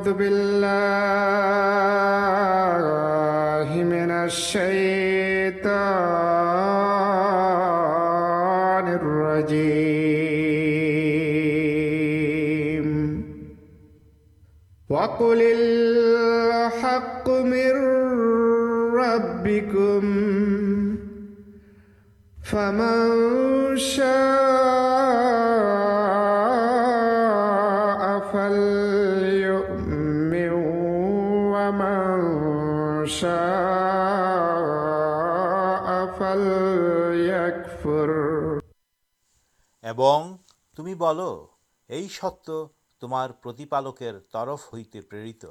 أعوذ بالله من الشيطان الرجيم. وقل الحق من ربكم فمن شاء تمی بول ستارکر طرف ہوئی پرویرا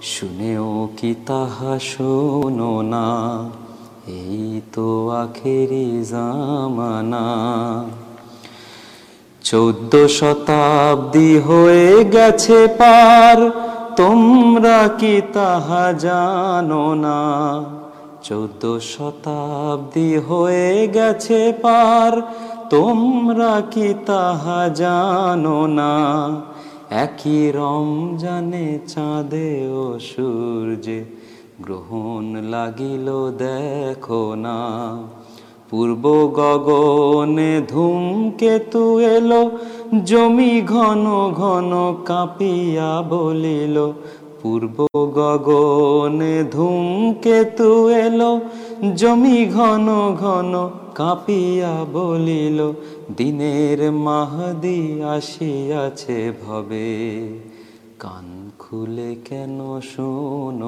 شنا توانا چود شتابی ہو گیار تمر کی ایک رم جانے چا دیو سورج گرہن لگل دیکھنا پورو گگنے دم کے تل گمپ دن محدیہ سے کان خولی کن شون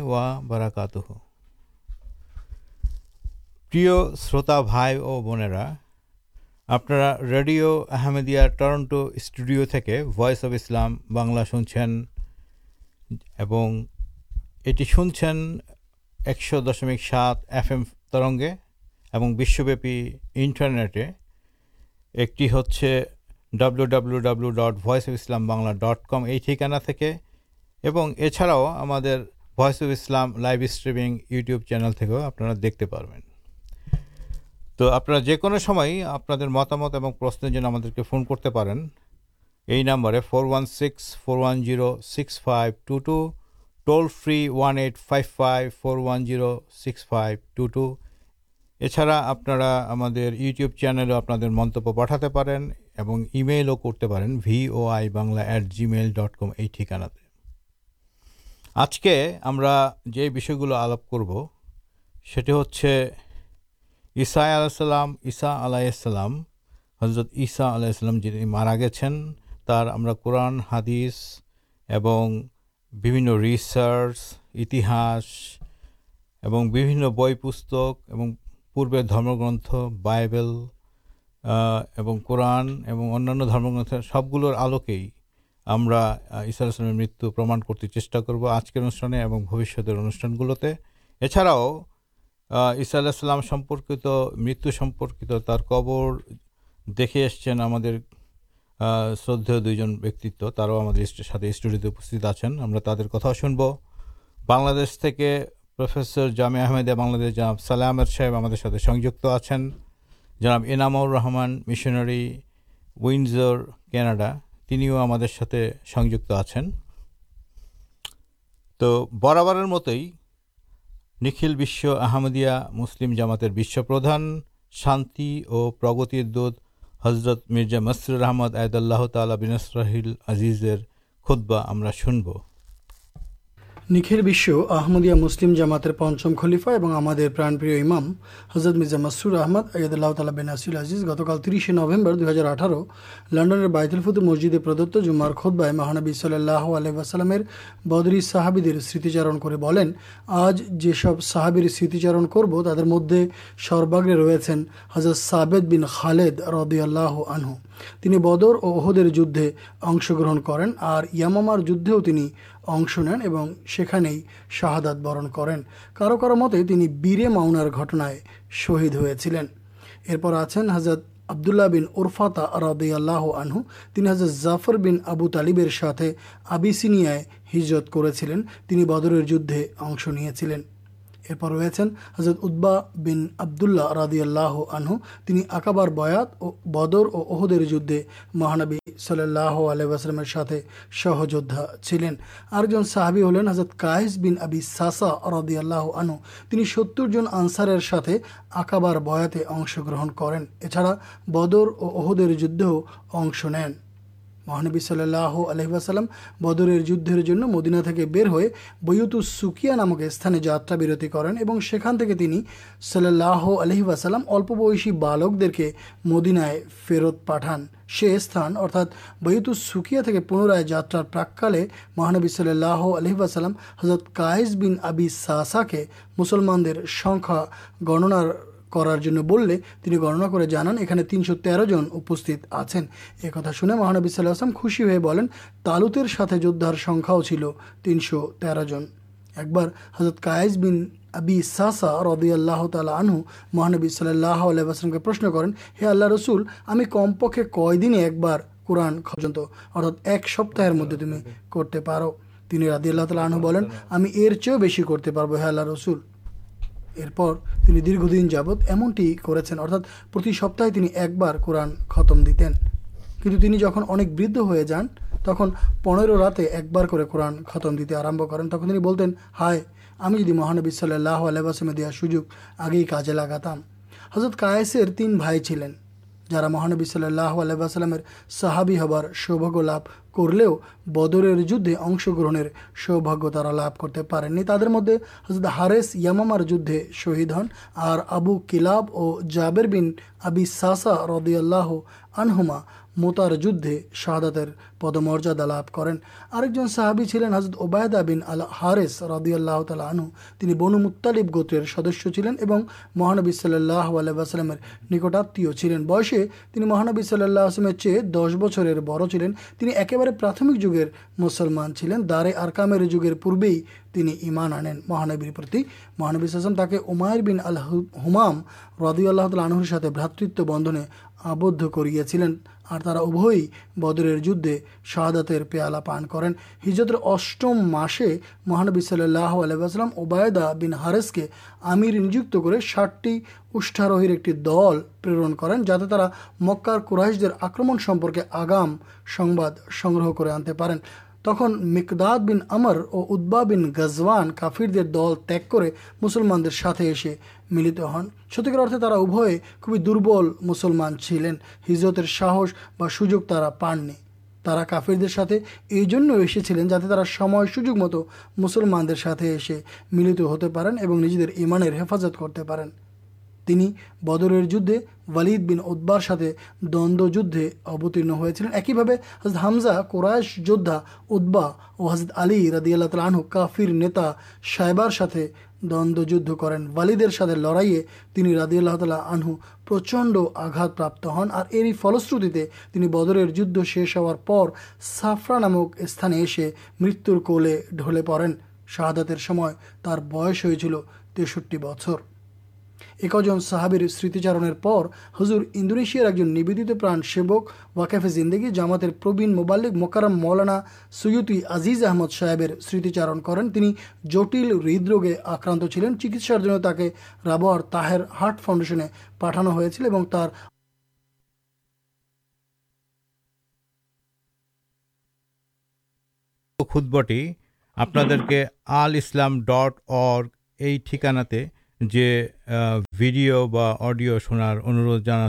و برکاتا بھائی اور آپ radio Ahmadiyya Toronto studio Voice of Islam بنلا سنچھ یہ سنچن ایکش دشمک سات ایف ایم ترنگے اور پیٹرنیٹ ایک ڈبلو ڈبلو ڈبلو ڈٹ وس اف اسلام بنلا ڈٹ کم یہ ٹھیکانا اچھا ہمارے Voice of Islam live stream YouTube channel آپ دیکھتے پین تو آپ جنوب مت مت اورشن فون کرتے کرمبر فور و six four six five two two toll free one five five four six five two two یہ چڑھا آپ کے چینل آپ منت پٹا پینو کرتے پی او آئی بنلا ایٹ جی میل ڈٹ کم یہ ٹھکانا آج کے ہم آلپ کرو سیٹی ہ عسا علیہ السلام، عیسیٰ علیہ السلام، حضرت عیسیٰ علیہ السلام جن مارا گر ہم قورن حادثہ ریسارچ بھتک پور دم گرن بائیبل قوران درم گرنتھ سب گل آلوکے ہم مت پرما کرتے چیٹا کرو۔ آج کے انوشان اور بوشت انوشانگلتے اچھاؤ اصا اللہکت مرتم تر قبر دیکھے اسدے دو جن بیکت اسٹوڈیوست آن تر کتاب بنسر جامع آمدہ بناب سلیہ صاحب ہمیں سنجوک آپ جناب عنا رحمان مشناری اونزر کاناڈا یونیسے سنجھت آن تو برابر مت ہی نکھل بش احمدیہ مسلم جامات بس پردھان شانی اور پرگت حضرت مرزا مسرح عید اللہ تعالی بینسرہ ازیزر خودبا ہم شنب نکھلشویہ مسلم جامات پچم خلیفا اور ہمارے پرانپری امام حضرت مزا مصر احمد عید اللہ تعالی بین نسل ازیز گتکال ترسے نومبر دو ہزار اٹھارہ لنڈن بائتلفت مسجد پردت جمار خودبائ مہانبی صلی اللہ علیہ وسلم بدری صحابیدر سیتیچارن کو آج یہ سب صحابر سیتیچارن کرو تر مدد سرباگرے روشن حضرت صابید بین خالد ردی اللہ آنہ بدر اور اہدے جدے اشن گرن کریں اور یامامار جدے اشن نیند شاہادات برن کریں کارو کرتے بیرے ماؤنٹار شہید ہو چلین ارپر آپ حضرت عبدوللہ بین ارفاتا عربیہ حضرت جافر بین ابو تالیبر ساتھ آبسین کردر جدے اشن ارپر ریسٹین حضرت بین ابد اللہ رادی اللہ آنوار بیات بدر اور اہدر جدے مہانبی صلی اللہ علیہ واسلم سہجودا چلین آ جن سہبی ہلین حضرت کاز بن آبی ساسا رادی اللہ آنو ستر جن آنسارکاب باتیں اش گرہ کردر اور اہدر جد ن مہانبی صلی اللہ علیہ واسلام بدر جمینا بر ہوئے بس نامک اساتا برتی کریں اور صلی اللہ علیہ واسلام اولپ بس بالک دے مدینہ فیرت پٹان سے بوتس سوکیا پنرائے جاتراراکے مہانبی صلی اللہ علیہ واسلام حضرت کاز بین ابی ساسا کے مسلمان سنکھا گنار کرار بول گننا کر جان یہ تینش تیر آپ ایک سونے مہانبی اللہ خوشی بھی بولیں تالویر ساتھ جودھار سکھاؤ چل تینش تیر ایک بار حضرت کاز بین ساسا ردی اللہ تعالہ آنہ مہانبی صلی اللہ علیہ کے پرشن کرین رسول ہمیں کم پکے کن ایک قورنت اردا ایک سپتر مدد تمہیں کرتے پہننے ردی اللہ تعالی آنو بنین بس کرتے ہے اللہ رسول دیردن جبت ایمنٹی کرتی سپتہ قورن ختم دن جہاں اب برد ہو جان تک پنیر راطے ایک بار کو قورن ختم دیتے آمب کریں تک تینتیں ہائے ہمیں جدید مہانب صلی اللہ علیہ دیا سوجو آگے ہی کارے لگاتی حضرت کاسیر تین بھائی چلین جارا مہانبی صلی اللہ علیہ صحابی ہبار سوبیہ لب کردر جدے اش گرہن سوباگارا لبھ کرتے پہ تو مدد ہارےس یامام شہید ہن اور ابو کلاب اور جابر بین ابی ساسا ردی اللہ انہما مطار جہاد پد مراد لب کرین صحابی حضرت اوبائدہ بین اللہ حارث ردی اللہ تعالی آنو بنوتال مہانبی صلی اللہ نکٹات بسے مہانبی صلی اللہ چی دس بچر بڑ چلینے پراتھمک جگہ مسلمان چلین دارے آرکام جگہ پورے ہی ایمان آنین مہانبرتی مہانبی السلام تاکہ امایر بین المام ردی اللہۃ اللہ عنہ ساتھ برات بندنے آب کر بدر جہادات پیا پان کرسے مہانبی صلی اللہ علیہ وسلم ابائیدہ بین ہارس کے ہمر نج کر ایک دل پر جاتے مکار کر آکرمپرکے آگام سنگ سنگر کرتے پہ تک مکداد بین امر اور ادبا بین گزوان کافر دل تگ کر مسلمان سوکار اردے ترا اب خوبی دربل مسلمان چلین ہر ساہس اور سوجو پان نا کافر یہ جاتے سم سوجک مت مسلمان ملت ہوتے پرجے دمان حفاظت کرتے پ بدر جدید والد بین ادبار ساتھ دند اوتر ہوتی ہیں ایک ہی حسد حمزہ قورائے ادبا حزد علی ردیہ اللہ تعالی آنہ کافر نیتا صاحبار ساتھ دند کریں والدر ساتھ لڑائی تین ردیہ تعالی آنہ پرچنڈ آغات پراب ہن اور فلشرتی بدر جد شیش ہوں پر سافرا نامک استعمال ایسے مت ڈھلے پڑین شہادات بس ہوئی تیر একজন সাহাবির স্মৃতিচারণের পর হুজুর ইন্দোনেশিয়ার একজন নিবেদিত প্রাণ সেবক ওয়াকেফে জিন্দেগি জামাতের প্রবীণ মোবাল্লিক মোকারাম মৌলানা সৈয়দি আজিজ আহমদ সাহেবের স্মৃতিচারণ করেন তিনি জটিল হৃদরোগে আক্রান্ত ছিলেন চিকিৎসার জন্য তাকে রাবার তাহের হার্ট ফাউন্ডেশনে পাঠানো হয়েছিল এবং তার খুদ্বটি আপনাদেরকে আল ইসলাম ডট অর্গ এই ঠিকানাতে جیڈیو بڈیو شنار اندھ جانا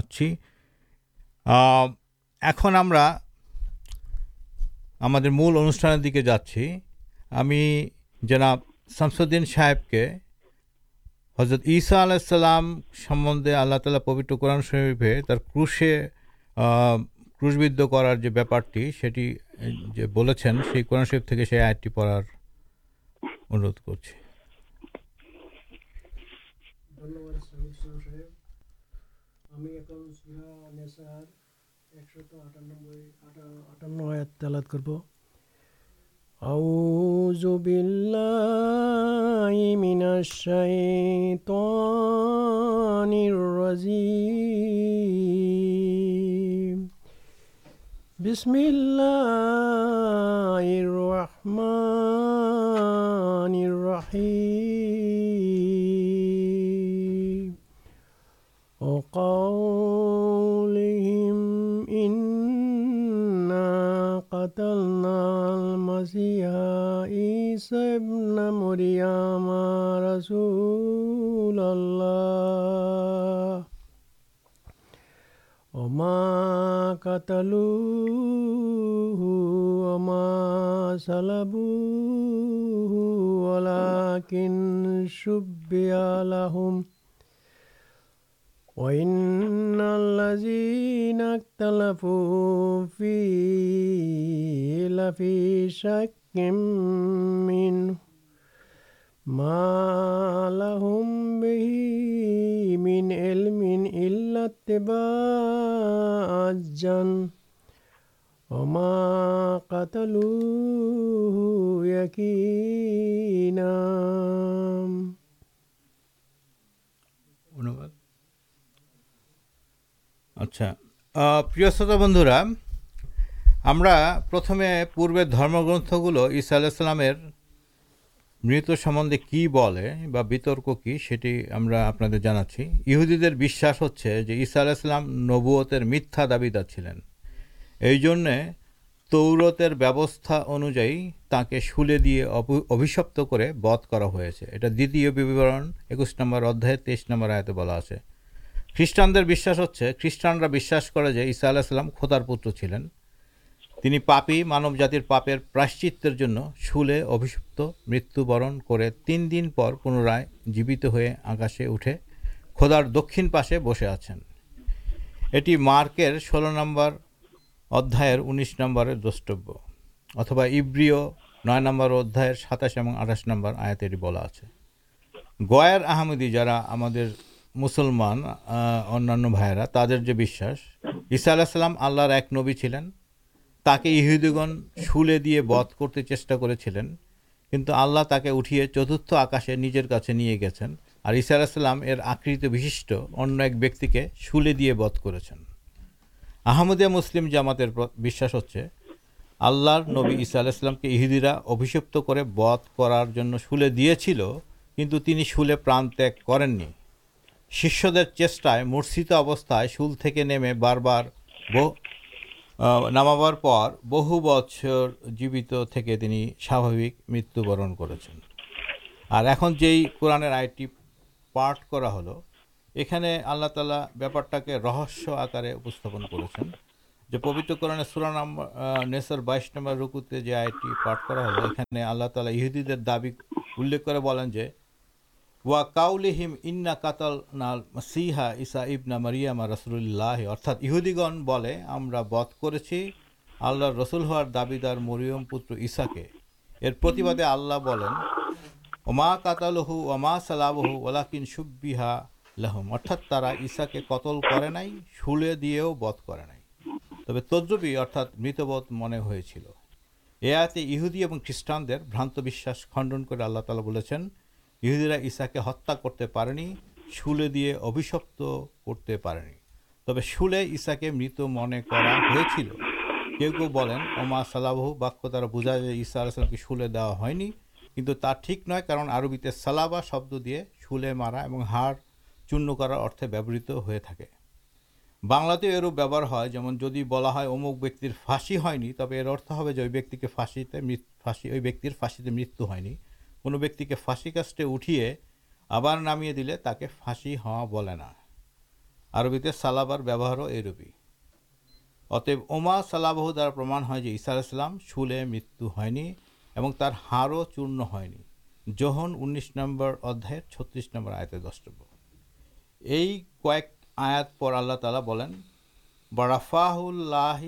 اک ہم انوشان دیکھے جاچی ہمیں جناب سمسود صاحب کے حضرت عیسا علیہ السلام سمبندے اللہ تعالی پوتر قورن شہ تر کوشے کوشبد کرارے بہتٹی سیٹی جو بول قورن شہ آ پڑار اندھ کر আমি এখন সুরা নেসার একশত আটানব্বই আটা- আটান্ন আয়াত তেলাত করব أعوذ بالله من الشيطان الرجيم بسم الله الرحمن الرحيم وقولهم إنا قتلنا المسيح عيسى ابن مريم رسول الله. وما قتلوه وما صلبوه ولكن شبه لهم وَإِنَّ الَّذِينَ اخْتَلَفُوا فِيهِ لَفِي شَكٍّ مِّنْهُ مَا لَهُم بِهِ مِنْ عِلْمٍ إِلَّا اتِّبَاعَ الظَّنِّ وَمَا قَتَلُوهُ يَقِينًا اچھا پر بندرا ہم پوبیر درم گرتھ گلوسلام مت سمبے کی بولک کہ جاچی یہہدیے ہوسا السلام نبوتر میتھا دابلین یہ تورتر بوستھا انوائیں شولی دے ابشپت کو بدھے اٹھارہ بورن ایکش نمبر ادا تیئیس نمبر آیا بہت خریشٹانش خانش کرم خودار پوتر چلینی مانو جاتر پاپر پراشچرے مرتبہ تین دن پر پنرائ جیوت ہوئے آکاشے اٹھے کھودار دکن پاس بس آرکر ورس نمبر دوبر نئے نمبر ادا سات آٹھ نمبر آئت بلا آپ گر آحمدی جارا ہم مسلمان انانا تر جولام آللہ ایک نبی چلین تک ایہدیگن شلے دیا بد کرتے چیٹا کرترت آکاشے نجر نہیں گیا اور اشاء السلام یہ آکت وشٹ ان شلے دے بدھ کردیا مسلم جامات ہو نبی اصا اللہ عہدیرا ابھیشپت کو بدھ کرارے شل دیا چل کچھ تین شا تین شیشائ مرست ابست شل تھی نیم بار بار نام پر بہو بچر جیوت ساوک متیہ برن کرئی قورنہ آئیں پاٹ کرل یہ اللہ تعالی بےپار آکارے کر پبت قورنہ سوران نیسر بائیس نمبر روکتے جو آئیں پاٹا ہل اکنے آللا تعالیٰ عہدی دابی ال کر وا کام سیحا مرئما رسول اللہ بھ کر اللہ رسول پتر یسا کے قتل کرائی سو بد کر نئی تب تدروی اردا مت بدھ من ہوادی اور خریدان دے برانت خنڈن کے اللہ تعالی بول یدرا یسا کے ہتھیا کرتے پولیشپ کرتے نہیں تب شاید مت من کرو اما سالابہ باکیہ بوجھا جائے ایسا علیہ السلام کے شوہ دیا کچھ ٹھیک نئے کارن آربی سالاب شبد دے شوہیں مارا ہاڑ چن کر بنلا ہے جمع جدی بلا اموکر فاصی ہے تب یہ ارتھ ہو جی ویک فیسی متنی انتی آمے دلے تک فی بولے سالابارتب اما سالابہ درا پرما ہے اصا اللہ چھوڑے مرت ہے تر ہارو چہن انیس نمبر ادا چترس نمبر آتے دستب یہ کوک آیات پر آللہ تعالی بولیں رفاہ اللہ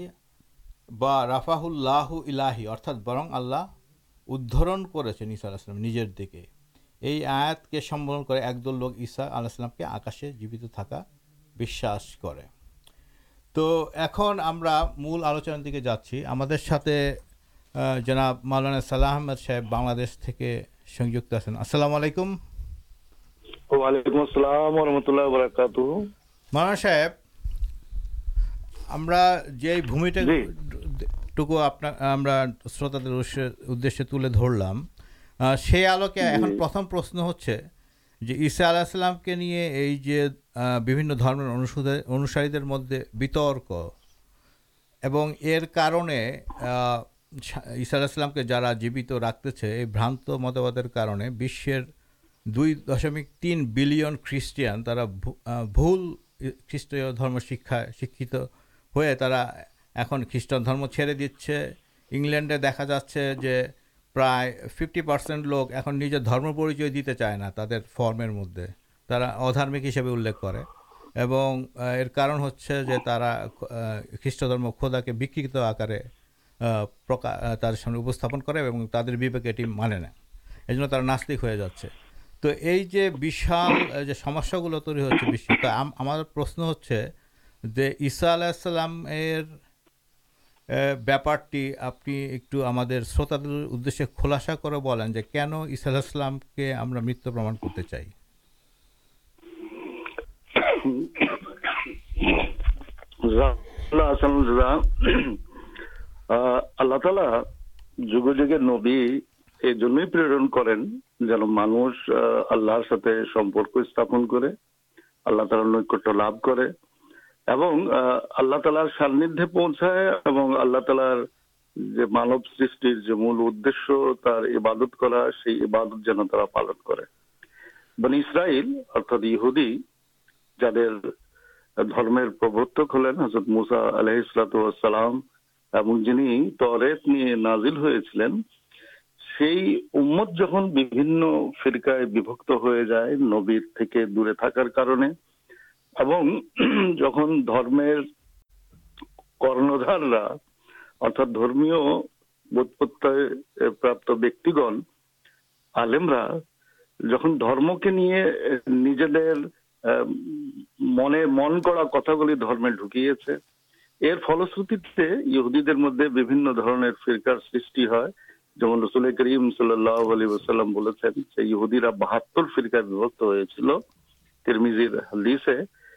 رفاہ اللہ اللہی ارتھا برن اللہ مولانا صاحب بنامکم السلام و رحمت اللہ مولانا صاحب ہم ٹوکو آپ شروط در ادے تر لے آلوکے ایم پرتم پرشن ہوسلام کے لیے یہ انساری مدد وترکر ایسا السلام کے جارا جیوت رکھتے ہیں یہ برانت متوطے کارنے بس دشمک تین بلین خریشان ترا بھول خیسٹ شکا اک خریٹان درم چڑے دے دیکھا جا پر فیفٹی پرسینٹ لوگ ایجمپریچی دیتے چائے نہ مدد ادارمک ہسپ کردر خودا کے بک آکارے سنپن کر مانے نہ یہ ناستک ہو جا تو یہساگل تری ہوشن ہچ اصلام اللہ تعال جگہ نبی پر مانس اللہ تعالی نٹ ل اللہ تعالی ساندھے پوچھائے اللہ تعالی مانو سر مل ادش عبادت کرا سی عبادت جن تا پالن کر بن اسرائیل ارتھا یہودی جدر درمر پرورتک ہلین حضرت موسا علیہ السلات السلام এবং যিনি তরেত নিয়ে নাজিল হয়েছিলেন، সেই উম্মত যখন বিভিন্ন ফিরকায় বিভক্ত হয়ে যায় নবীর থেকে দূরে থাকার কারণে جمیرا ڈکیے مدد فرق سرسل کریم صلی اللہ علیہ بہات ہو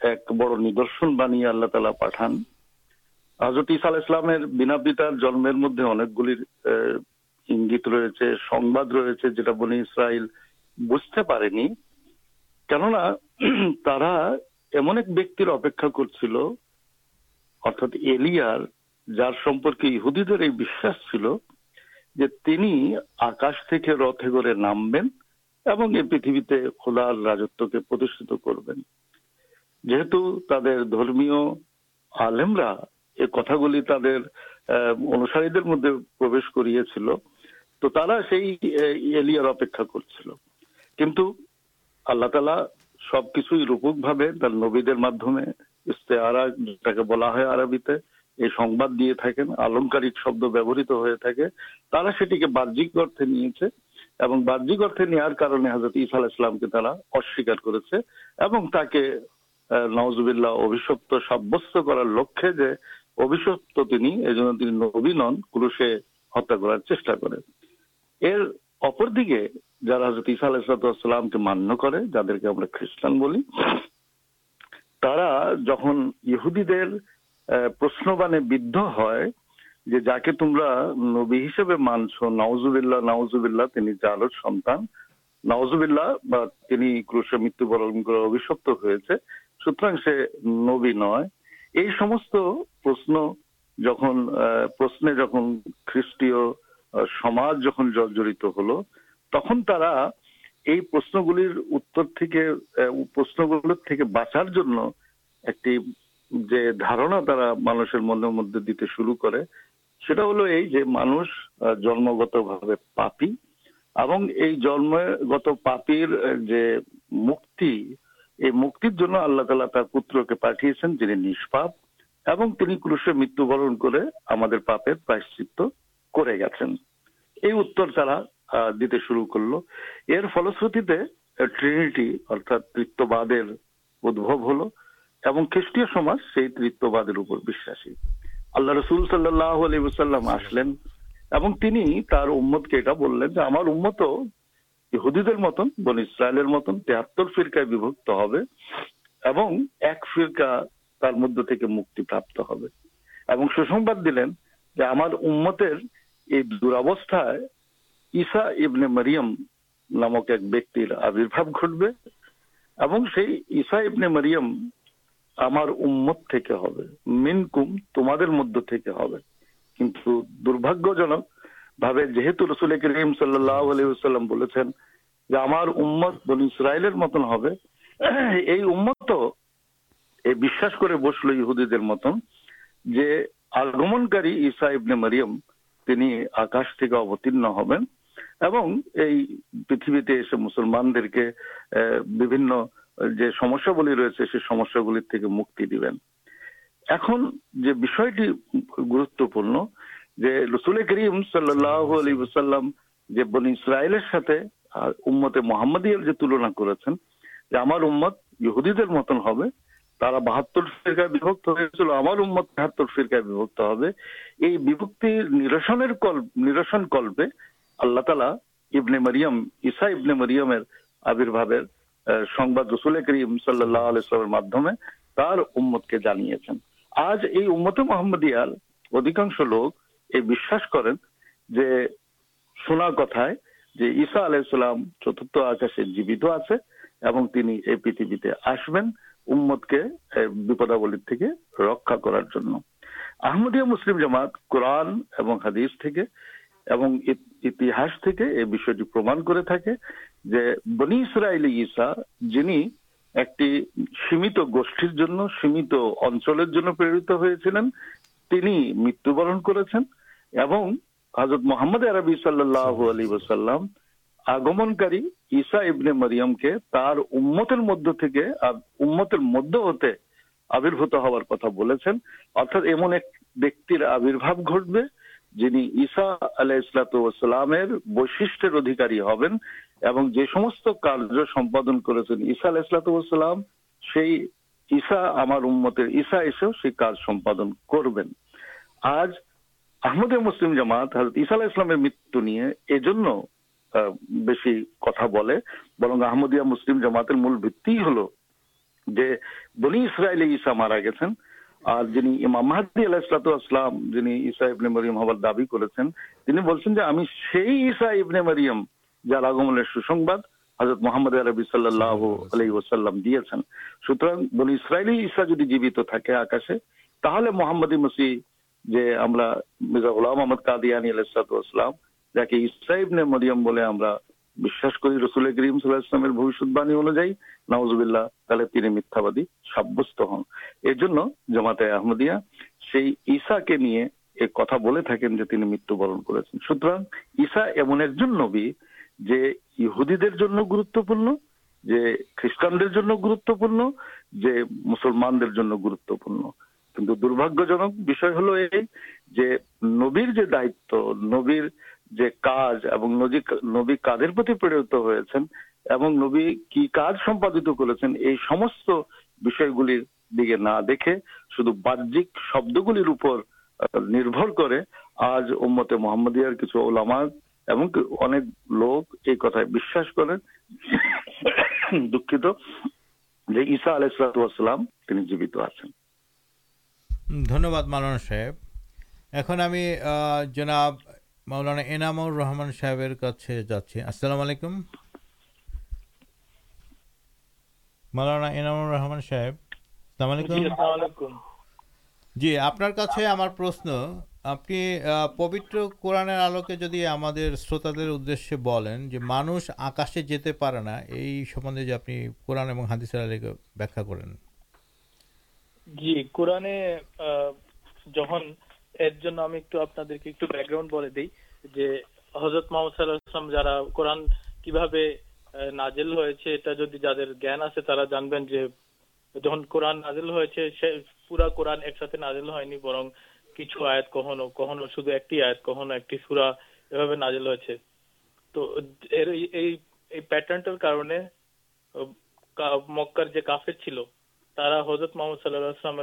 ایک بڑ ندرشن بنی اللہ تعالی پٹھان حضرت عیسا السلام بنا پتار جنمر مدد انیک گل انگت رہے সংবাদ رہے جا بنی اسرائیل بجتے پڑے کیوننا تارا এমন এক ব্যক্তির অপেক্ষা করছিল، অর্থাৎ এলিয়ার، যার সম্পর্কে ইহুদিদের এই বিশ্বাস ছিল যে তিনি আকাশ থেকে রথে করে নামবেন এবং এই পৃথিবীতে খোলার রাজত্বকে প্রতিষ্ঠিত করবেন। آلکارک شبد ویب نہیں باہر حضرت کر نوزل ابیشپانے بدھ ہو جا کے تمہارا نبی مانچ نوز نوزلہ سنت نوزے مت کرپر مانوشن مجھے مدد دیتے شروع کر سا ہلکے مانس جنم گتھ پاپی اور یہ جنم گت پاتی میری مرنڈے تیت ودھو ہلٹی تیت وشی اللہ رسول صلی اللہ علیہ آسلامدا بلینت مرم نامک ایک بیکر آبربی اور مینکوم تمہارے مدد درباگ مسلمان دے کے گل رہے سے مکی دن گروتوپن رسم سلامت اللہ تعالی مریام عشا ابن مرئم آبر بابر رسل کریم سلسلام کے جانے آج یہ امتے محمد ادھکاش لوگ چت آ جد رارمدیہ جماعت قورنہ انہا یہ بنی اسرائیلی سیمت گوشت سیمت اچلت ہو متبرن کر حضرت محمد ہبین کارپاد کرسلات مسلم جماعت سوسن حضرت محمد ربی صلی اللہ علیہ بن اسرائیلی عشا جدید تھاحمدی مسیح مت برن کرم بھیہدی دیر گروت پورنیہ خیسٹان در گروت پنسلمان در گوپ دھا گنک جو دائر نبی کھا پر دیکھے باہر شبد گل کرتے محمد لوگ یہ کتائے کریں دکھا علیہ السلام جیوت آپ دھوباد مولانا صاحب اکن ہمیں جناب مولانا انام رحمان صاحب جاچی السلام علیکم مولانا انام رحمان صاحب جی آپ آپ کی پبت قورنہ آلوکے جب ہم شروط دانس آکاشے جاتے پا یہ سمندے جو آپ قورن اور ہادیسر ویا کر جی ایک دہرت محمد پورا قرآن ایک ساتھ نازل ہونی برن کچھ آئے کھنو کھنو شیت کھنو ایک سورا یہ نازل ہوئی پیٹرن مکار چل محمد صلی اللہ تین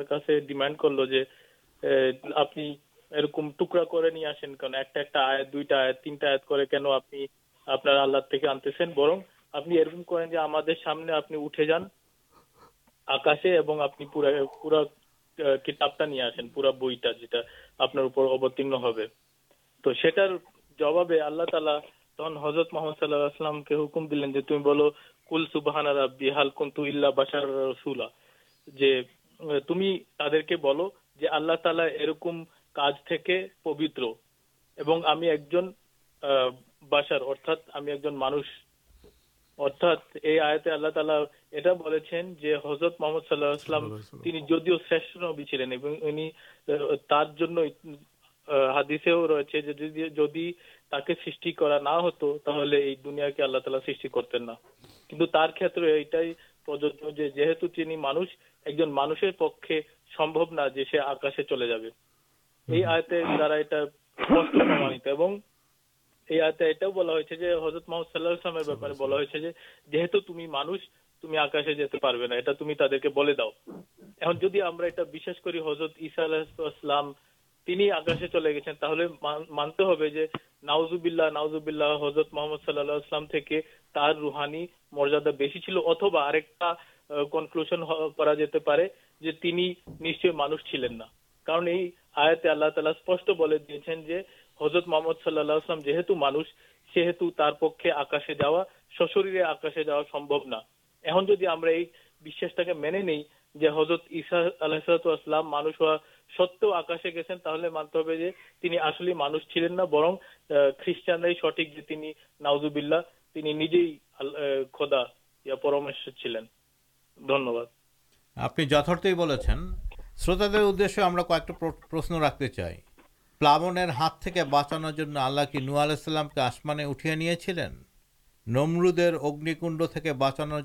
کتاب بئی آپ حضرت محمد اللہ السلام کے ہکم دلین تمی ترکمت ہادثے سر نہ دنیا کے اللہ تعالی ستینا کچھ پرجے مانس ایک مانسر پکاشے حضرت السلام چلے گی مانتے ہوازبل حضرت محمد صلاح اللہ روحانی مریادا بہت چل اتبا مانس چلینت محمد صلیم جو مانوش سو پکے آکاشے جا سیری آکاشے جا سمنا مینے نہیں حضرت اللہ مانوس سو آکاشے گی مانتے ہو خریشان چلین آپ جتار شروط دریک پرشن رکھتے چاہیے پلاو بچان کی نوال السلام کے آسمان اٹھیا نہیں چلیں نمرود اگنکنڈ کے بچانہ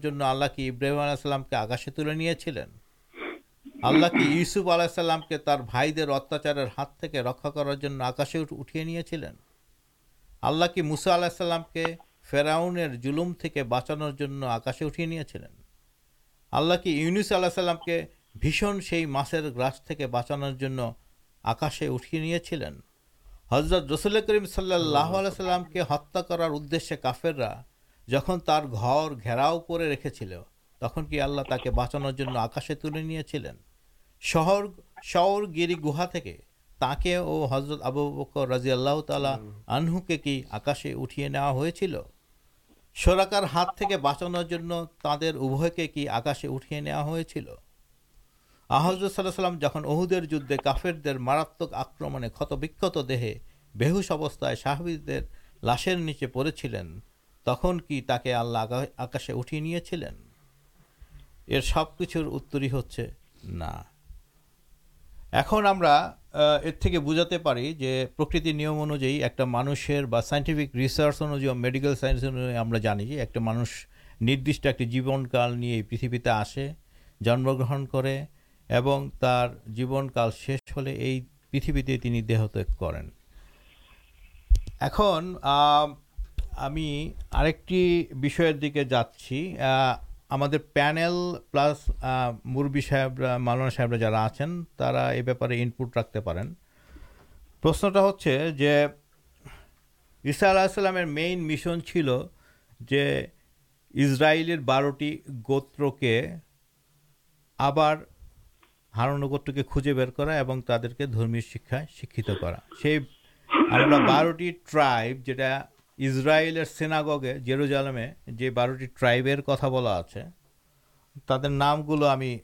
کی ابراہیم علیہ السلام کے آکاشے تلے اللہ کی یوسوف آلیہ السلام کے تر بھائی اتاچار ہاتھ کے رکھا کرارکاشے اٹھے نہیں چلیں آللا کی موسا علیہ السلام کے فیراؤ جلومے اٹھے نہیں چلیں اللہ کیونسل سلام کے بھیشن سے ماشرے گاس کے بچانے اٹھے نہیں چلین حضرت رسلی کریم صلی اللہ علیہ السلام کے ہتھا کرارے کافیرا جن تر گھر گیراؤ کر رکھے چل تک کی آللہ تک بچانے آکاشے تلے شہر شہر گیر گوہا تا کے اور حضرت ابو بکر رضی اللہ تعالی آنہ کے کی آکشے اٹھے نوا ہوتی سوراک ہاتھ بچانے ابھی آکاشے آحزلام جن اہوے کافیر ماراتک آکرم کھت بک دیہے بہوش ابست شاہبی لاشر نیچے پڑے چلین تخلیق آکاشے اٹھے یہ سب کچھ اتر ہی ہو بوجا سے پی جوت نیم انوجائ ایک مانشر بائنٹیفک ریسارچ ان میڈکل سائنس ہمیں جانی مانس ندیش ایک جیونکال نہیں پریتھتے آسے جنم گرہن کرتی دیہات کریں اک ہمیں بک جاچی ہمارے پانل پلس مربی صاحب ملانا صاحب جارا آپ یہ بہتارے انپوٹ رکھتے پین پرشنٹہ ہوسلام مین مشن چلے انسرائیل بارٹی گوتر کے آر ہار گوتر کے کھجے بر کر کے درمیش شکایا شکرا بارٹی ٹرائی ج ازرائیل سینا گگے جیروالمے جو بارٹی ٹرائی کتا بلا آپ نام گلو ہمیں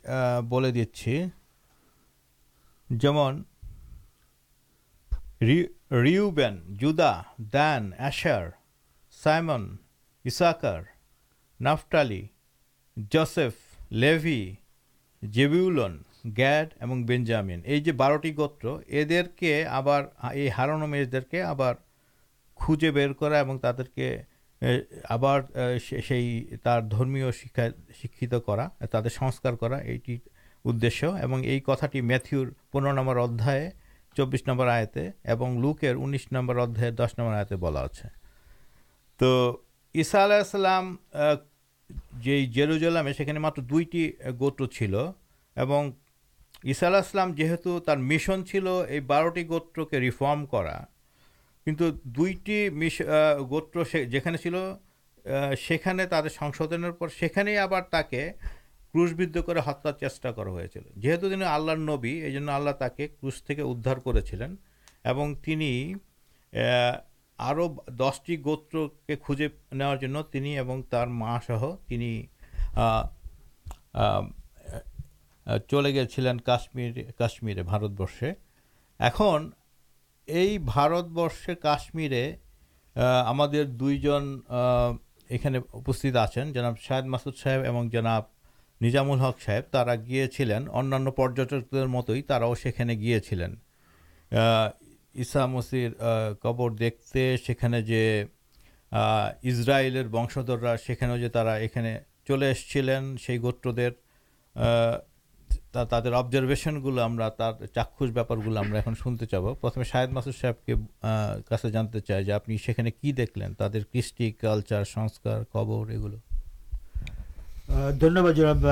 بولے دِن جو ریوبین جودا دین ایشر سائمن اس نفٹالی جسف لوی جیویلن گنجامن یہ بارٹی گوتر یہ دیکھ کے آپ یہ ہاران کے اب خوجے بر کر دمیہ شکا کر یہد یہ کتاٹی میتھیور پن نمبر ادای چبیس نمبر آتے اور لوکر انیس نمبر ادا دس نمبر آتے بلا تول اسلام جو جروجول میں اس نے مطلب دو گوتر چلو اشاسلام جو مشن چل بارٹی گوتر کے ریفرم کرا کن دو مش گوتر چل سکے ترونی پروشبد کر ہتار چیزا کرنے آللہ نبی یہ آللہ تکشار کرنی اور دسٹی گوتر کے کھجے نوارنگ ما سہی چلے گی کاشمیر کاشمیرے بھارت برشے ای کاشمیرے ہم یہ آنا شاید ماسد صاحب اور جناب نجام الحق صاحب تر گیا انٹکر مت ہی گیا ایسا مسر کبر دیکھتے جو اسلر ونشدر سوا یہ چلے استدار تر ابزارویشن گلو چاک بولو شنتے چھم شاید ماسد صاحب کے کا جو آپ نے کہ دیکھ لینس کالچارگ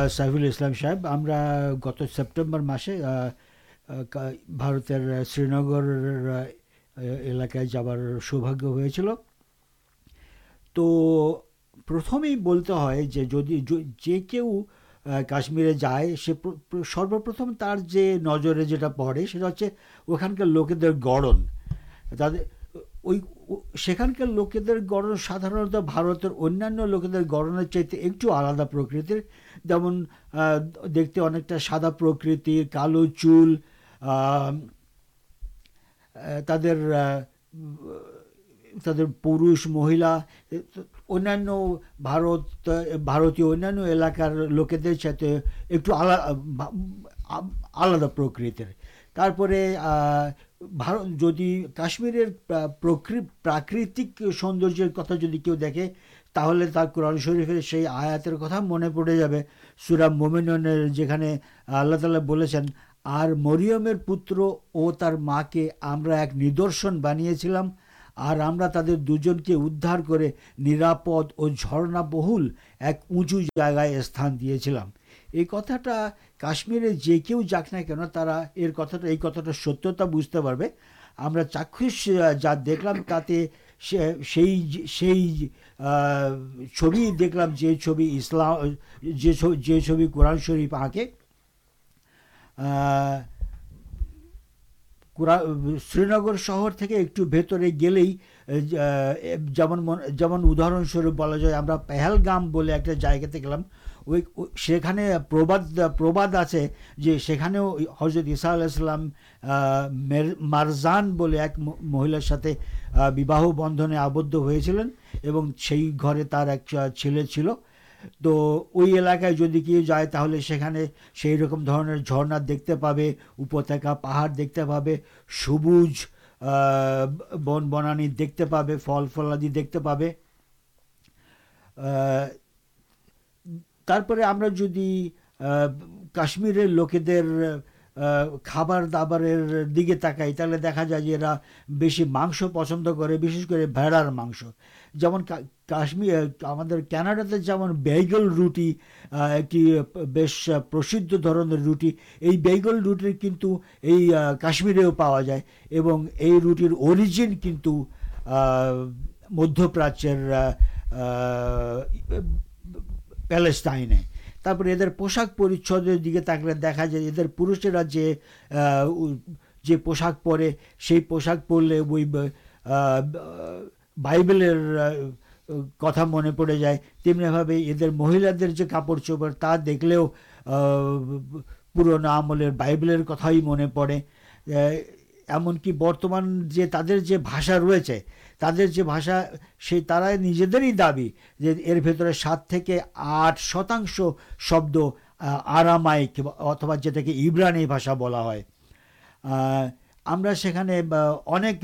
سائسلام صاحب ہم گت سپٹے مسے بارت شرینگر ایلک جوباگل تو پرتھمے جی کھو کاشمیرے جائے سروپرتمار نجر جو پڑے ساخانکار لوکید گڑنکار لوکید گڑن ساتھ بارتر ان لوکید گڑن چاہتے ایک آلدا پرکتر جو دیکھتے اکٹھا سادا پرکتی کالو چول تر تر پہلا انارتارت انلکار لوکیت ایک آلدا پرکتر کار پہ جدی کاشمیر پرتک سوندر کتا جیو دیکھے تو کورن شریف سی آتر کتا منہ پڑے جا سور مومین جھنے اللہ تعالی بول اور آر مر پارے ہمرشن بنیا اور ہم دوار کرپد اور جرنابہ ایک اچو جائے گا استان دیا یہ کتاٹا کاشمیر جی کھیو جاک نہ کارا یہ کتاٹر ستیہ بجتے پڑے ہم جا دیکھ لے چوی دیکھ لے چولہے چوی قورن شرف آ شرینگر شہر تھی ایک گا جمن جو بلا جائے ہم پہل گام ایک جائگا دیکھا سینے پرواد آؤ حضرت السلام مارزان ایک مہیل ساتھ بہت بننے آبد ہو چلے گھر ایک چلے چل تو جائے پہاڑ سبوجی آپ جدید کاشمیر لوکی دیر خبر داڑار دے کے تاکہ تھی دیکھا جائے بس مچند کر بھڑار مس جمن کاشما جمع بےگل رٹی ایک بس پرسدر رٹی یہ بےگل رٹی کچھ یہ کاشمیرے پا جائے رٹر اورجن کچھ مدھیاچر پالسٹائن تر پوشک پریچد دیکھا جائے ادھر پورشرا جی پوشاک پڑے پوشاک پڑے وہ بائیبلر کتا من پڑے جائے تم نے یہ مہلاتے جو کپڑ چپڑا دیکھ لو پورنہ بائیبل کتائی من پڑے ایمنک برتمانے تر جی بھاشا ریچے تر جی بھاشا نجی دابیت ساتھ آٹھ شتا شبد آرام اتبا جیبرانک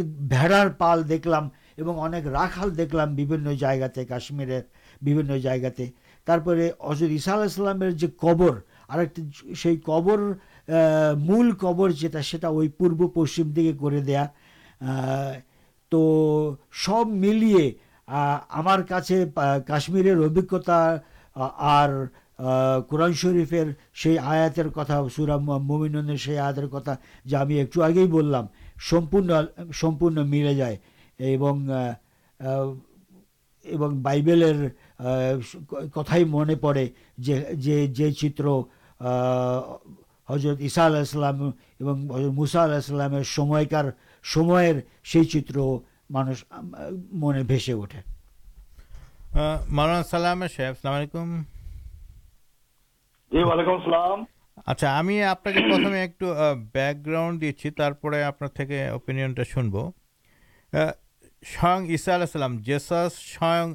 بھڑار پال دیکھ ل اور رکھال دیکھ لے کاشمیر جائگا ترپے ایسا جو کبھی کبر مل کبر چاہیے وہ پورو پشچم دیکھ کر دیا تو سب ملے ہمارے کاشمیر اب قورن شرفر سی آدھا سور مومین آتر کتا جا ہمیں ایکٹو آگے ہی بولیں سمپن سمپرن ملے جائے بائیبل کتائی من پڑے چتر حضرت السلام مساسل چھ منسے اٹھے مولانا السلام علیکم السلام اچھا ہمیں آپ کے ایک دیں آپ سنگ عیسا السلام جیسا سو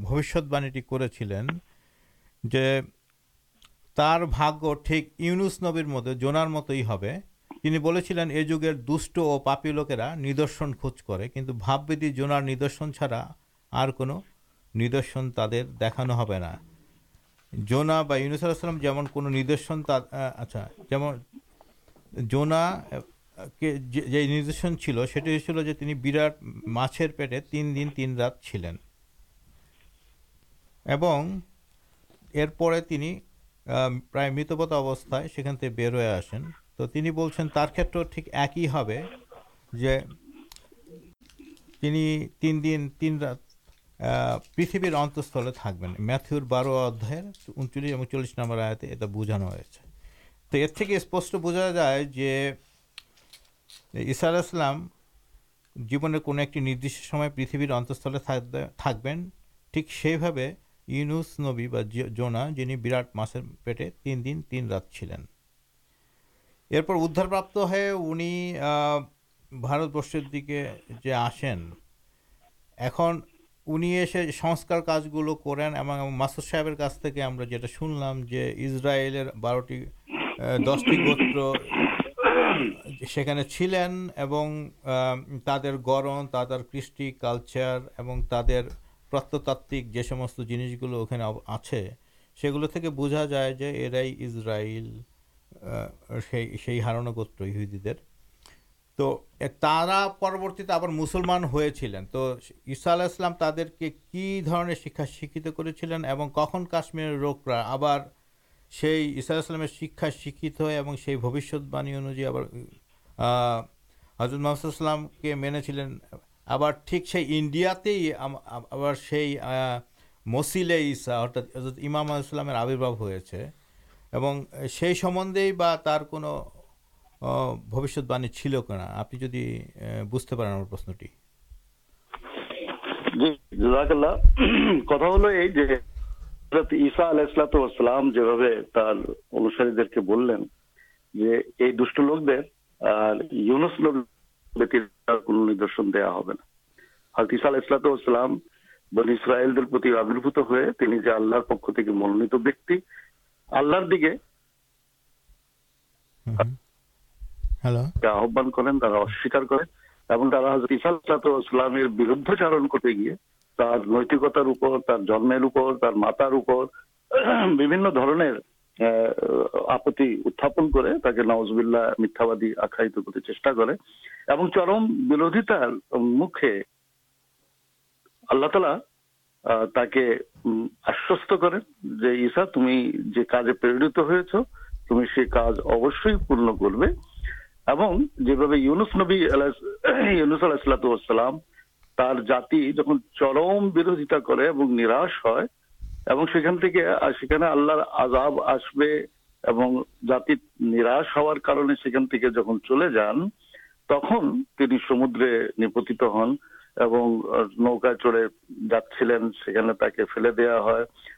بوشت باعیٹی کربیر مت زونار مت ہی ہے یہ جگہ داپی لوکرا ندرشن کھج کر کن بھیدی جونارشن چھاڑا اوردرشن تعدے دیکھانا ہوا جونا یونسلام جمع کودرسن اچھا جونا شن چل براٹ مچھل پیٹے تین دن تین رات چلین پر متباد اوستہ سروے آسین تو کھیت ٹھیک ایک ہی تین دن تین رات پریتر اتستلے تھے میتھیور باروائر انچلس نمبر آتے یہ بوجھانا تو اردو اسپشٹ بوجھا جائے اشار اسلام جیب نے کودیش سمجھ پریتھبر اتنے ٹھیک سیبس نبی جنا جناٹ مسر پیٹے تین دن تین رات چلین ارپر ادھارپرپے انہیں بھارت برش آسین ایسے سنسکار کا گلو کرسر صاحب شن لوگ بارٹی دسٹی گوتر تر گرم ترسٹی کالچار اور تعداد پرست گلو آئے سیگل کے بوجھا جائے جو ارے انزرائیل ہارن گوتر تو آپ مسلمان ہو چلین تو اشاء اللہ کے کھا شیر لوکرا آپ حضت محفل کے لیے امام آبرباب ہو سی سمندے بوشی چل کہنا آپ بوجھتے پہنچا پک منونت بیک آل آن کردار نکتارمپار میتھا بادی آخر چونکہ مکے اللہ تعالی تک آشست کر پورن کربیون اللہ چلے جان تک نیبتی ہن اور نوکا چڑے جا چلین سمجھا فیل دیا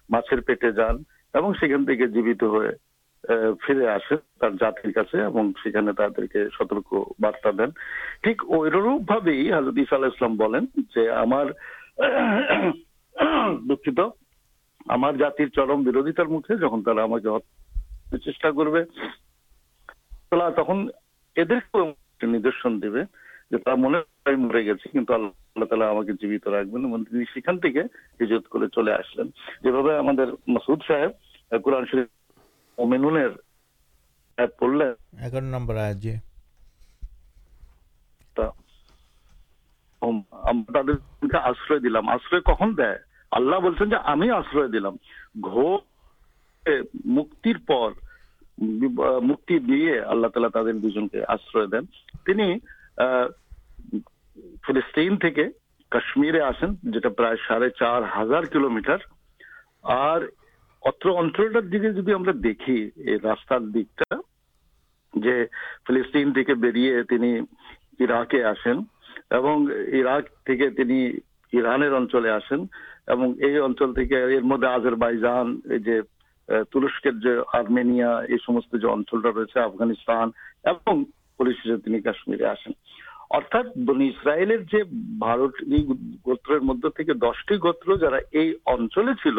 مچھل پیٹے جان اور جیوت ہوئے فرے آس جاتر تکشن دی مر گی اللہ تعالی ہم چل آسل مسود صاحب قرآن چار ہزار کلو میٹر دیکھیار ترسکر جو آرمینیا یہ سمستے جو اچھل رہے افغانستان اسرائیل گوتر مدد گوتر جاچل چل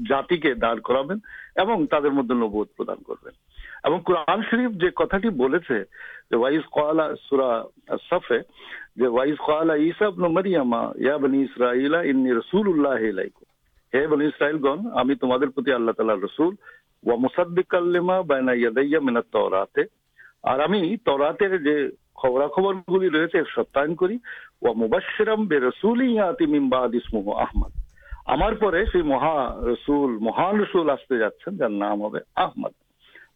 জাতিকে দাঁড় করাবেন এবং তাদের মধ্যে নবুয়ত প্রদান করবেন এবং কোরআন শরীফ যে কথাটি বলেছে যে ওয়াইজ কয়ালা সুরা সফে যে ওয়াইজ কয়ালা ইসাব মারিয়ামা ইয়া বনি ইসরাইলা ইন্নি রসুল্লাহ ইলাইকুম হে বনি ইসরাইলগণ আমি তোমাদের প্রতি আল্লাহ তাআলার রসুল ওয়া মুসাদ্দিকাল্লিমা বাইনা ইয়াদাইয়া মিনাত তাওরাতে আর আমি তরাতের যে খবরাখবরগুলি রয়েছে এর সত্যায়ন করি ওয়া মুবাশশিরাম বিরাসূলি ইয়াতি মিন বাদ ইসমুহু আহমদ আমার পরে সেই মহা রসুল মহান রসুল আসতে যাচ্ছেন যার নাম হবে আহমদ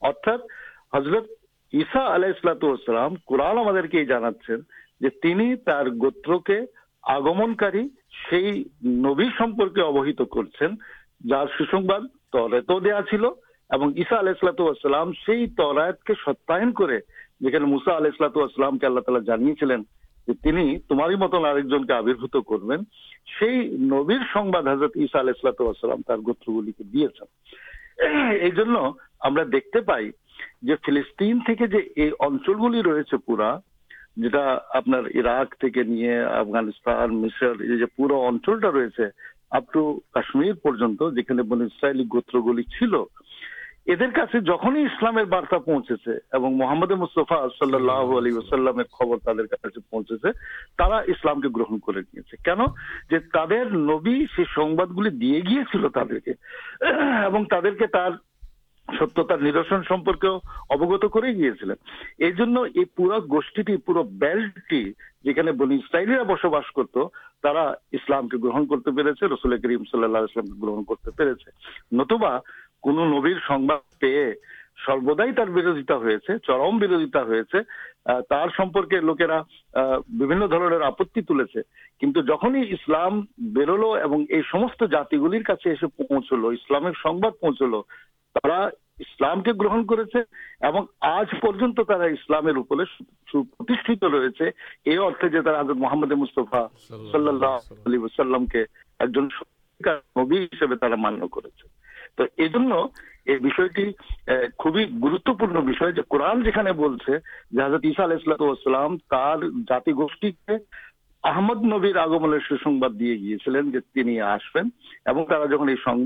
অর্থাৎ হজরত ঈসা আলাইসালাম কোরআন আমাদেরকে এই জানাচ্ছেন যে তিনি তার গোত্রকে আগমনকারী সেই নবী সম্পর্কে অবহিত করছেন যার সুসংবাদ তরেতেও দেয়া ছিল এবং ঈসা আলাইসালাম সেই তরায়াতকে সত্যায়ন করে যেখানে মুসা আলাইসালামকে আল্লাহ তালা জানিয়েছিলেন যে তিনি তোমারই মতন আরেকজনকে আবির্ভূত করবেন সেই নবীর সংবাদ হজরত ঈসা আলাইসালাম তার গোত্রগুলিকে দিয়েছেন এই জন্য আমরা দেখতে পাই যে ফিলিস্তিন থেকে যে এই অঞ্চলগুলি রয়েছে পুরা যেটা আপনার ইরাক থেকে নিয়ে আফগানিস্তান মিশর এই যে পুরো অঞ্চলটা রয়েছে আপ টু কাশ্মীর পর্যন্ত ادھر سے جہی اسلام پہ محمد مستفا صلاحمے نسن کے گیس پورا گوشت پورا بلٹنے بس بس کرتارا اسلام کے گرہن کرتے پہ رسلی کریم صلی اللہ گرتے پہ نتبا چارا آپ اسلام کے گرن کرسلام ریچے یہ اردے جو مستفا صلی اللہ علیہ نبی ہرا مانچ تو آگے آس پین جہاں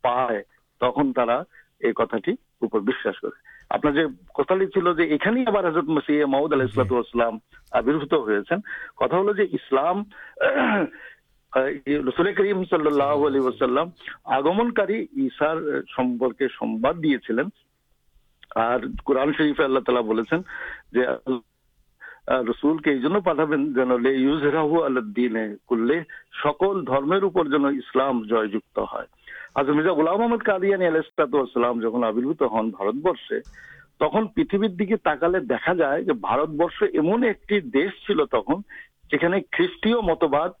پائے تما یہ کتاٹی اپنا جو کتالی چلرت مسیح محمود علیحت برحت ہوتا ہلام رسم صلی اللہ جنلام جائے گل محمد قادیسلام جہاں آبر ہنت برشے تخ پہ تاکال متبادل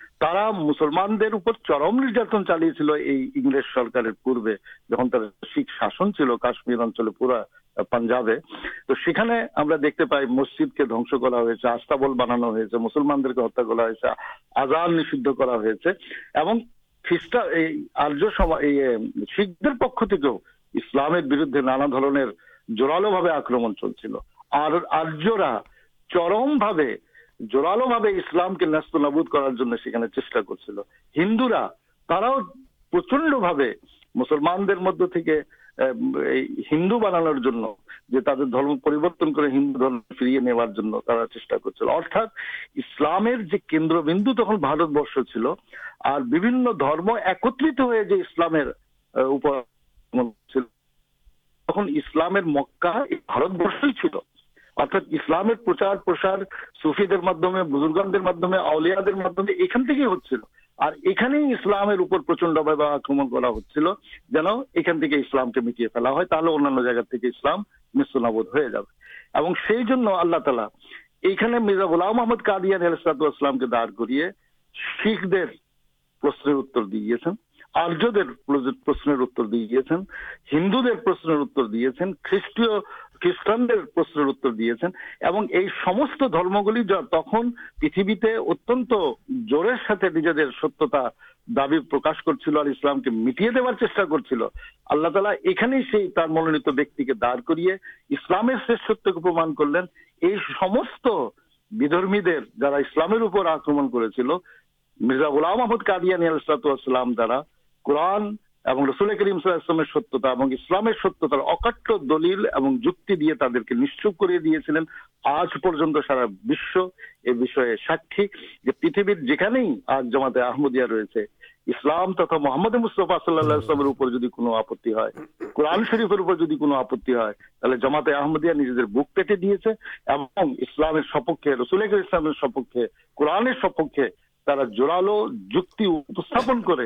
آزار ش پکسلام بردے نانا درالو بھگے آکرم چلتی اور آر چرم بھوک جرالوسلام کے نیاست نبود کرسلام تک بار برش چلم ایکتلاملام مکا مرزا محمد قادیا رحلاتے داڑھ کر ہندو در پرشتر خیسٹ خریٹان یہ منونت بیڑ کرتےمان کر لینست بھی جا اسلام آکرم کرام محمد قادلام درا قرآن رسول کریم ستیہ اسلام ستیہ اکاٹ دلیل اور جکی دے تر کے نشچپ کر دیا آج پرت سارا ساکی پریتھر جانے آج جماعت آمدیا ریسے اسلام ترا محمد مستفا صلی اسلام آپتی ہے قرآن شریفر آپتی ہے جماعت آمدیا نجی بک پیٹے دے اسلام سپکے رسول اسلام سپکے قرآن سپکے ترا جورالو جکی اپن کر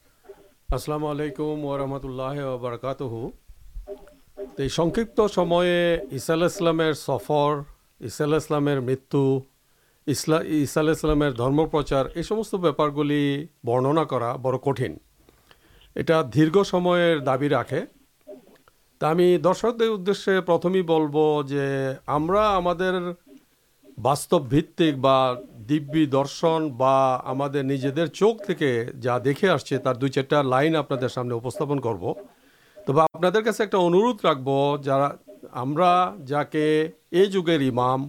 السلام علیکم ورحمۃ اللہ وبرکاتہ۔ تو یہ سنکت سمئے اسلام سفر اسلیہسلام مرتلام درم پرچار یہ سمس بہت برننا کر بڑ کٹھن یہ دھیرسم دابی رکھے تو ہمیں درشک دے پرتھم جو ہم باسوک ب دبی درشن بدھ نجی دیر چوک جا دیکھے آسے تر دو چارٹا لائن آپ سامنے اپستن کرو تب آپ سے ایک انو رکھب جا ہم جا کے یہ جگہ امام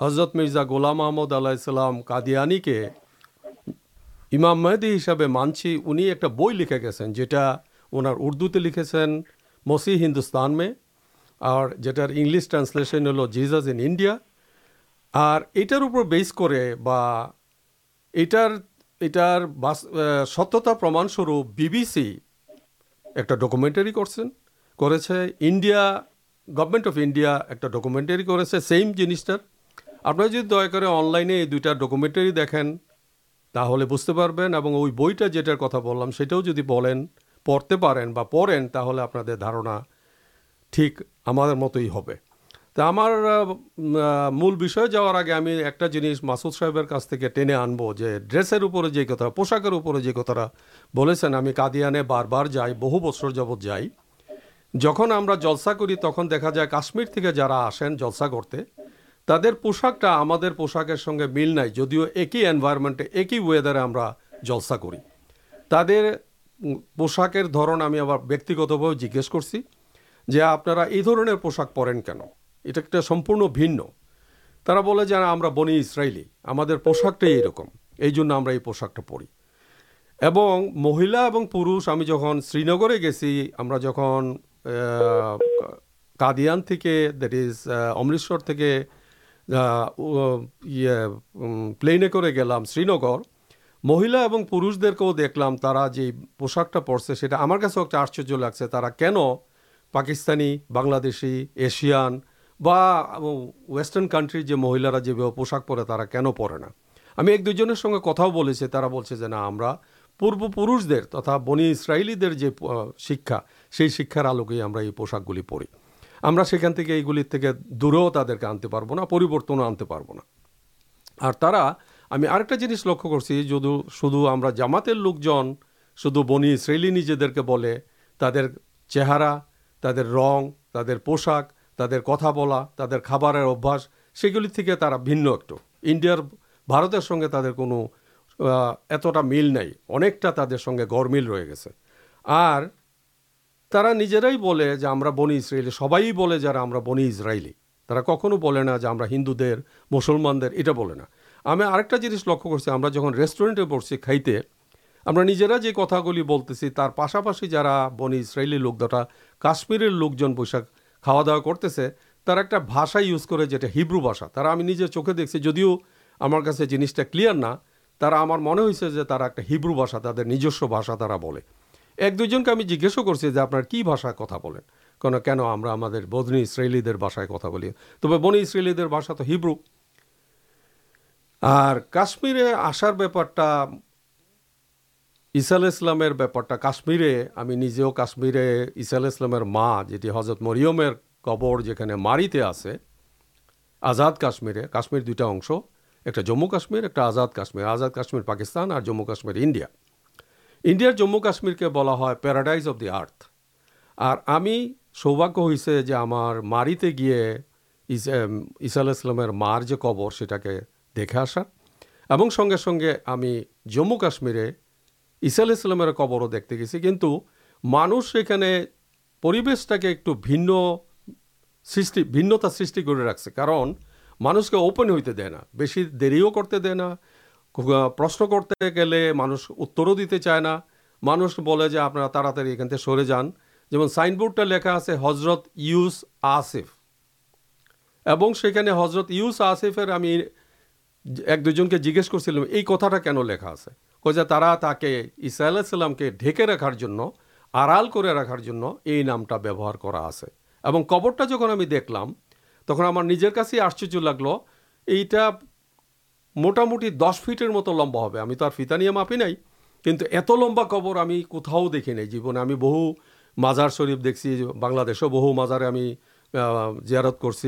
حضرت مرزا گولام محمد اللہ کادیانی کے امام محدود ہسپے مانچی ان کا بئی لکھے گی جا رہے لکھے مسیح ہندوستان میں اور جارلش ٹرانسلیشن ہل جیز انڈیا اور یہٹر اوپر بس کر ستتا پرماسروپ بی سی ایک ڈکومینٹر کرڈیا گورنمنٹ اف انڈیا ایک ڈکومینٹر کرم جنسٹر آپ دیا کرنے دوکومینٹری دیکھیں تو بجتے پہ بھٹا جاتا بول رہا ساؤ جی پڑھتے پین آپ ٹھیک ہمارے مت ہی ہے تو ہمار مل جا رہا آگے ہمیں ایک جنس ماسد صاحب ٹینے آنب جو ڈرسر جی کتا پوشاکر پولیسا بولیں کدی آنے بار بار جائ بہ بسر جبت جائی جہاں ہم دیکھا جائے کاشمیر تھی جا آسین جلسا کرتے تر پوشاک پوشاکر سنگے مل نائ جدیو ایک ہی انمینٹ ایک ہی ویڈارے ہمیں جلسا کر پوشاکر درن ہمیں آپ ویکت جیج کرا یہ پوشاک پڑین کن یہ سمپن بھن تا بول جا ہم بنی اسرائیلی ہم پوشک ٹائم یہ پوشک تو پڑی اور مہیلا اور پوش ہمیں جب شرینگر گیسی ہم امرتسر تھی پلین کر گیلام شرینگر مہلا اور پشد دیکھ دیکھ لا جشاک پڑ سے ہمارے ایک آشچر لگتا کن پاکستانی بنادی ایشان بسٹارن کانٹر جو مہیلا جی بھی پوشاک پڑے تا کن پڑے نا ہمیں ایک دو جگہ کتاب پور پہ ترا بنی اسرائیلی جو شکایار آلوکے ہم پوشک گل پڑی ہمیں سکی دور ترک آنتے پہ پریبرتن اور ترا ہمیں جنس لکھی شدو ہم لوک شدھ بنی اسرائیلی جب چہرا تر رن تعداد پوشاک تر کتا بلا تر خواب ابل تھی طرح بنٹ انڈیا بارتر سنگے تر اتنا مل نہیں اب سنگے گڑ مل رہے گی اور تا نجرائی جا ہم بن اسرائیلی سب جا بنی اسرائیلی کھونا جو ہندو دسلمان در یہ بولنا ہمیں آنس لکھی ہمیں جن ریسٹورینٹ پڑھیں کھائی ہمیں نجرا جی کتاگلشی جا بنی لوک درا کاشمیر لوک جن باخ خا دا کرتے سے بھاشا یوز کرو باشا تا ہمیں نجی چوکھے دیکھیے جدیو ہمارے جنس ٹھیک ہے کلا ہمارے جو ہیبرو باشا تر نجسو بھاشا طرح بولے ایک دو جن کے ہمیں جیجسا کرتا بولیں کون ہمیں بدنی شرل باشائیں کتا بولے تو بنی شرل بھاشا تو ہیبرو اور کاشمیرے آسار بار اِساسلام بےپارا کاشمیرے ہمیں نجے کاشمیرے ایسا السلام حضرت مرئم کبر جو کہ مارتے آزاد کاشمیرے کاشمیر دوٹا اشن ایک جمو کاشمیر ایک آزاد کاشمیر آزاد کاشمیر پاکستان اور جمو کاشمیر انڈیا انڈیا جمو کاشمیر کے بلا ہے پیراڈائز اب درتھ اور ہمیں سوباگ ہوتے گیے ایسا مار کبھی دیکھے آسا اور سنگے سنگے ہمیں جمو کاشمیرے اسلام کبروں دیکھتے گیسی کچھ مانس یہ کہ ایک سارے سکس کارن مانس کے اوپن ہوئی دے نہ دیری کرتے نہشن کرتے گے مانس اترو دیتے چائے مانس بولے آپ سر جان جنگ سائن بوڈر لکھا آضرت یوس آسم حضرت یوس آصیفر ہمیں ایک دو جن کے جیج کر کوسلام کے ڈکے رکھار کرنا نام ہے کبر جہاں ہم دیکھا تک ہمارے کاشچر لگل یہ موٹامٹی دس فیٹر مت لمبا ہو فیتانیا مفی نہیں کنٹ ایت لمبا کبر ہمیں کتاؤ دیکھی نہیں جیونے ہمیں بہو مذار شرف دیکھی بنسو بہو مزار زیرت کر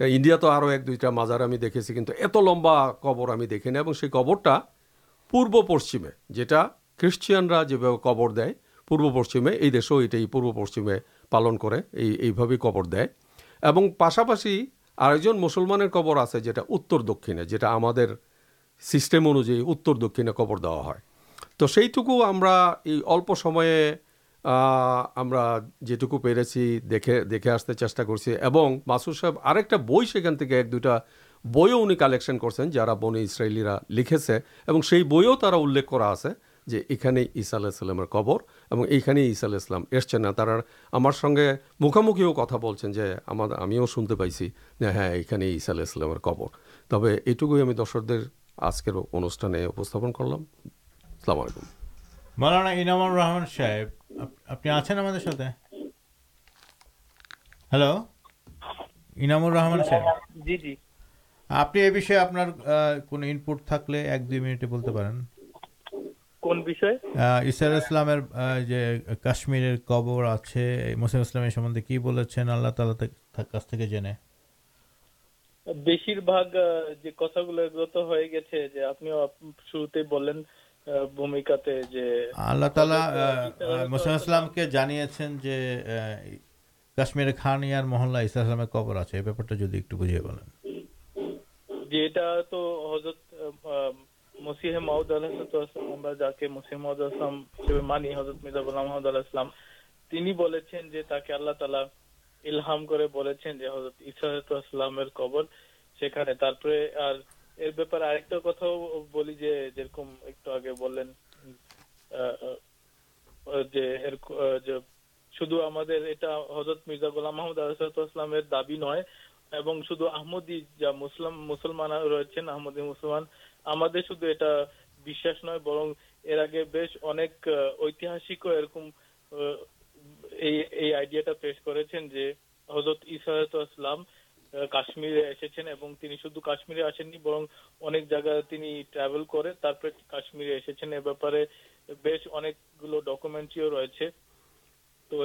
انڈیا تو آئیٹا مزار دیکھیے کنٹ ات لمبا کب ہمیں دیکھنے اور کبر پورو پشچیمے جو خان قبر دے پور پشچیمے یہ دیش یہ پورو پشچیمے پالن قبر دے پاسپاشی آج مسلمان کبر آئے اتر دکنے جا ہم سسٹم انوجائا تو سیٹکو ہمیں سما جیٹوک پہ دیکھے آستے چیز کرسر صاحب اور ایک بھوس اکن کے ایک دو بوئی کالیکشن کرتے جا بن اسرائیل آج کے لیکم الحمد آپ ہلو رحمان آپ اللہ مسلم ایک بجے مسلم تعالیم اشلام کتنا ایک شدھ ہم دابی نئے مسلمان کاشمیر اور آسانی برنکا کرشمیر بے اب گلو ڈکومینٹ رہے تو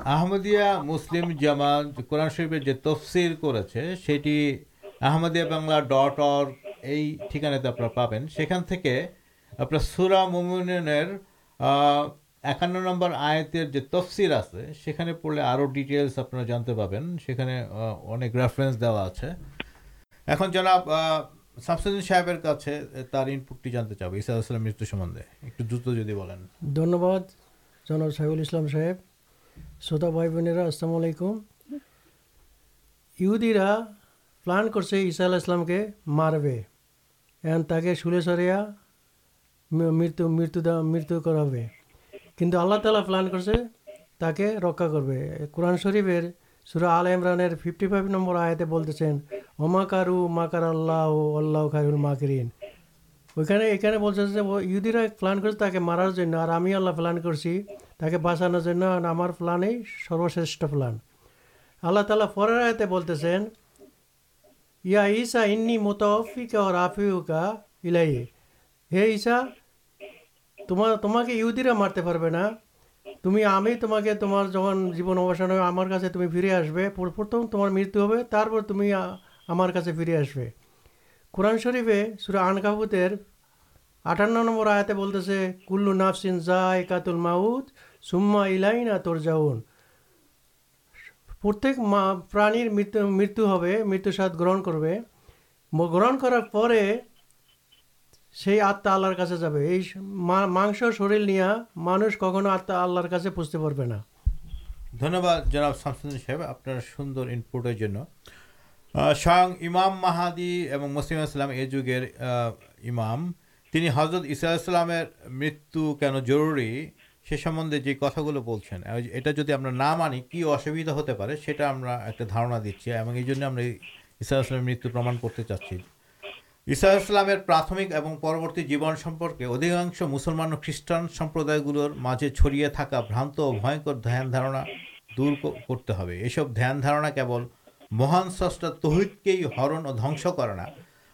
احمدیہ مسلم جامات قورن شہ جو تفصیل کرٹ اور ٹھیکانا تو آپ پہ آپ ایکانت تفسل آتے پڑھ ڈیٹیلس آپ نے صاحب متحدہ ایک دینا سہیل اسلام صاحب سوتا بھائی بینیرا السلام علیکم یو دیرا پلان کر سے یسلام کے ماربے سلش رہا مرت مرت کرو قرآن شریف آل عمران فیفٹی فائیو نمبر آتے بولتے ہیں اما کرا پلان کر ہمیں اللہ پلان کرسی اے کے بسان چاہیے ہمارا پلان ہی سروشر پلان اللہ تعالی فرار آتے بولتے ہیں یعنی متفق ہے یسا تم تما کہا مارتے پہ تمہیں ہمیں تما کے تمہار ہو ہمارے تمہیں فری آسم تمہارے مرتب ہو ہمارے فری آس قرآن شرفے سورا آن کب آٹان نمبر آتے بتا کلسین ضایق ماؤد سوندرام یہ جگہ اسلام مت ضروری سمبندے جو کتاگلو یہ جیسا نہ مانی کیسو ہوتے پہ ایک دھارنا دن یہ اسلام مت پرما کرتے چاچی اسلامک اور پرورتی جیب سمپرکے ادھکاش مسلمان اور خریشٹان سمپرداگر مجھے چڑیے تھا بھانت اور بھیاکر داندار دور کرتے یہ سب داندار کے بل مہان سسٹا تہدید کے ہی ہرن اور دنس کرنا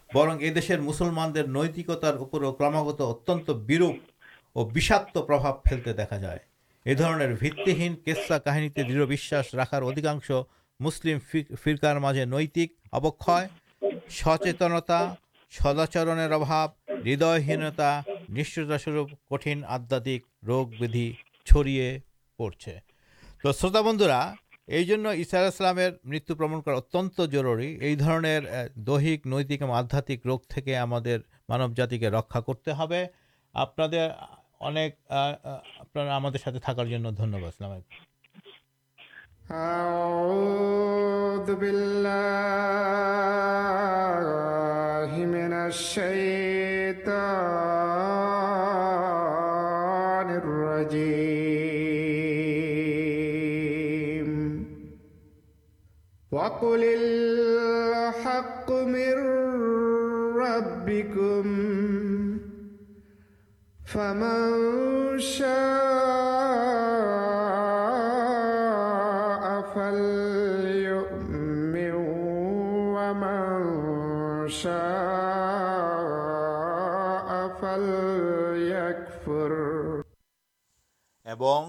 برن یہ دشرے مسلمان نیتکتارما اتو اورشاک پرتے دیکھا جائے یہ بن کے کہ دھوش راحر ادھکاش مسلم فرکار مجھے نیتک ابک سچے سداچر اباب ہدھے ہی نشچاسورٹھ آدات روپیہ چڑھے پڑے تو شروت بندرا یہ سارا اسلام متعن اتن جروری یہ درد دہت اور آدھات روگ مانو جاتی کے رکا کرتے آپ অনেক আহ, আহ, আপনারা আমাদের সাথে থাকার জন্য ধন্যবাদ আসসালামু আলাইকুম أعوذ بالله من الشيطان الرجيم وقل الحق من ربكم فمن شاء فليؤمن ومن شاء فليكفر এবং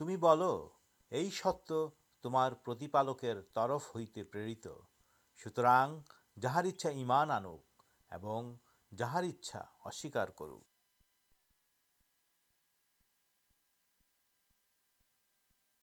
তুমি বলো এই সত্য তোমার প্রতিপালকের তরফ হইতে প্রেরিত সুতরাং যাহার ইচ্ছা ঈমান আনুক এবং যাহার ইচ্ছা অস্বীকার করুক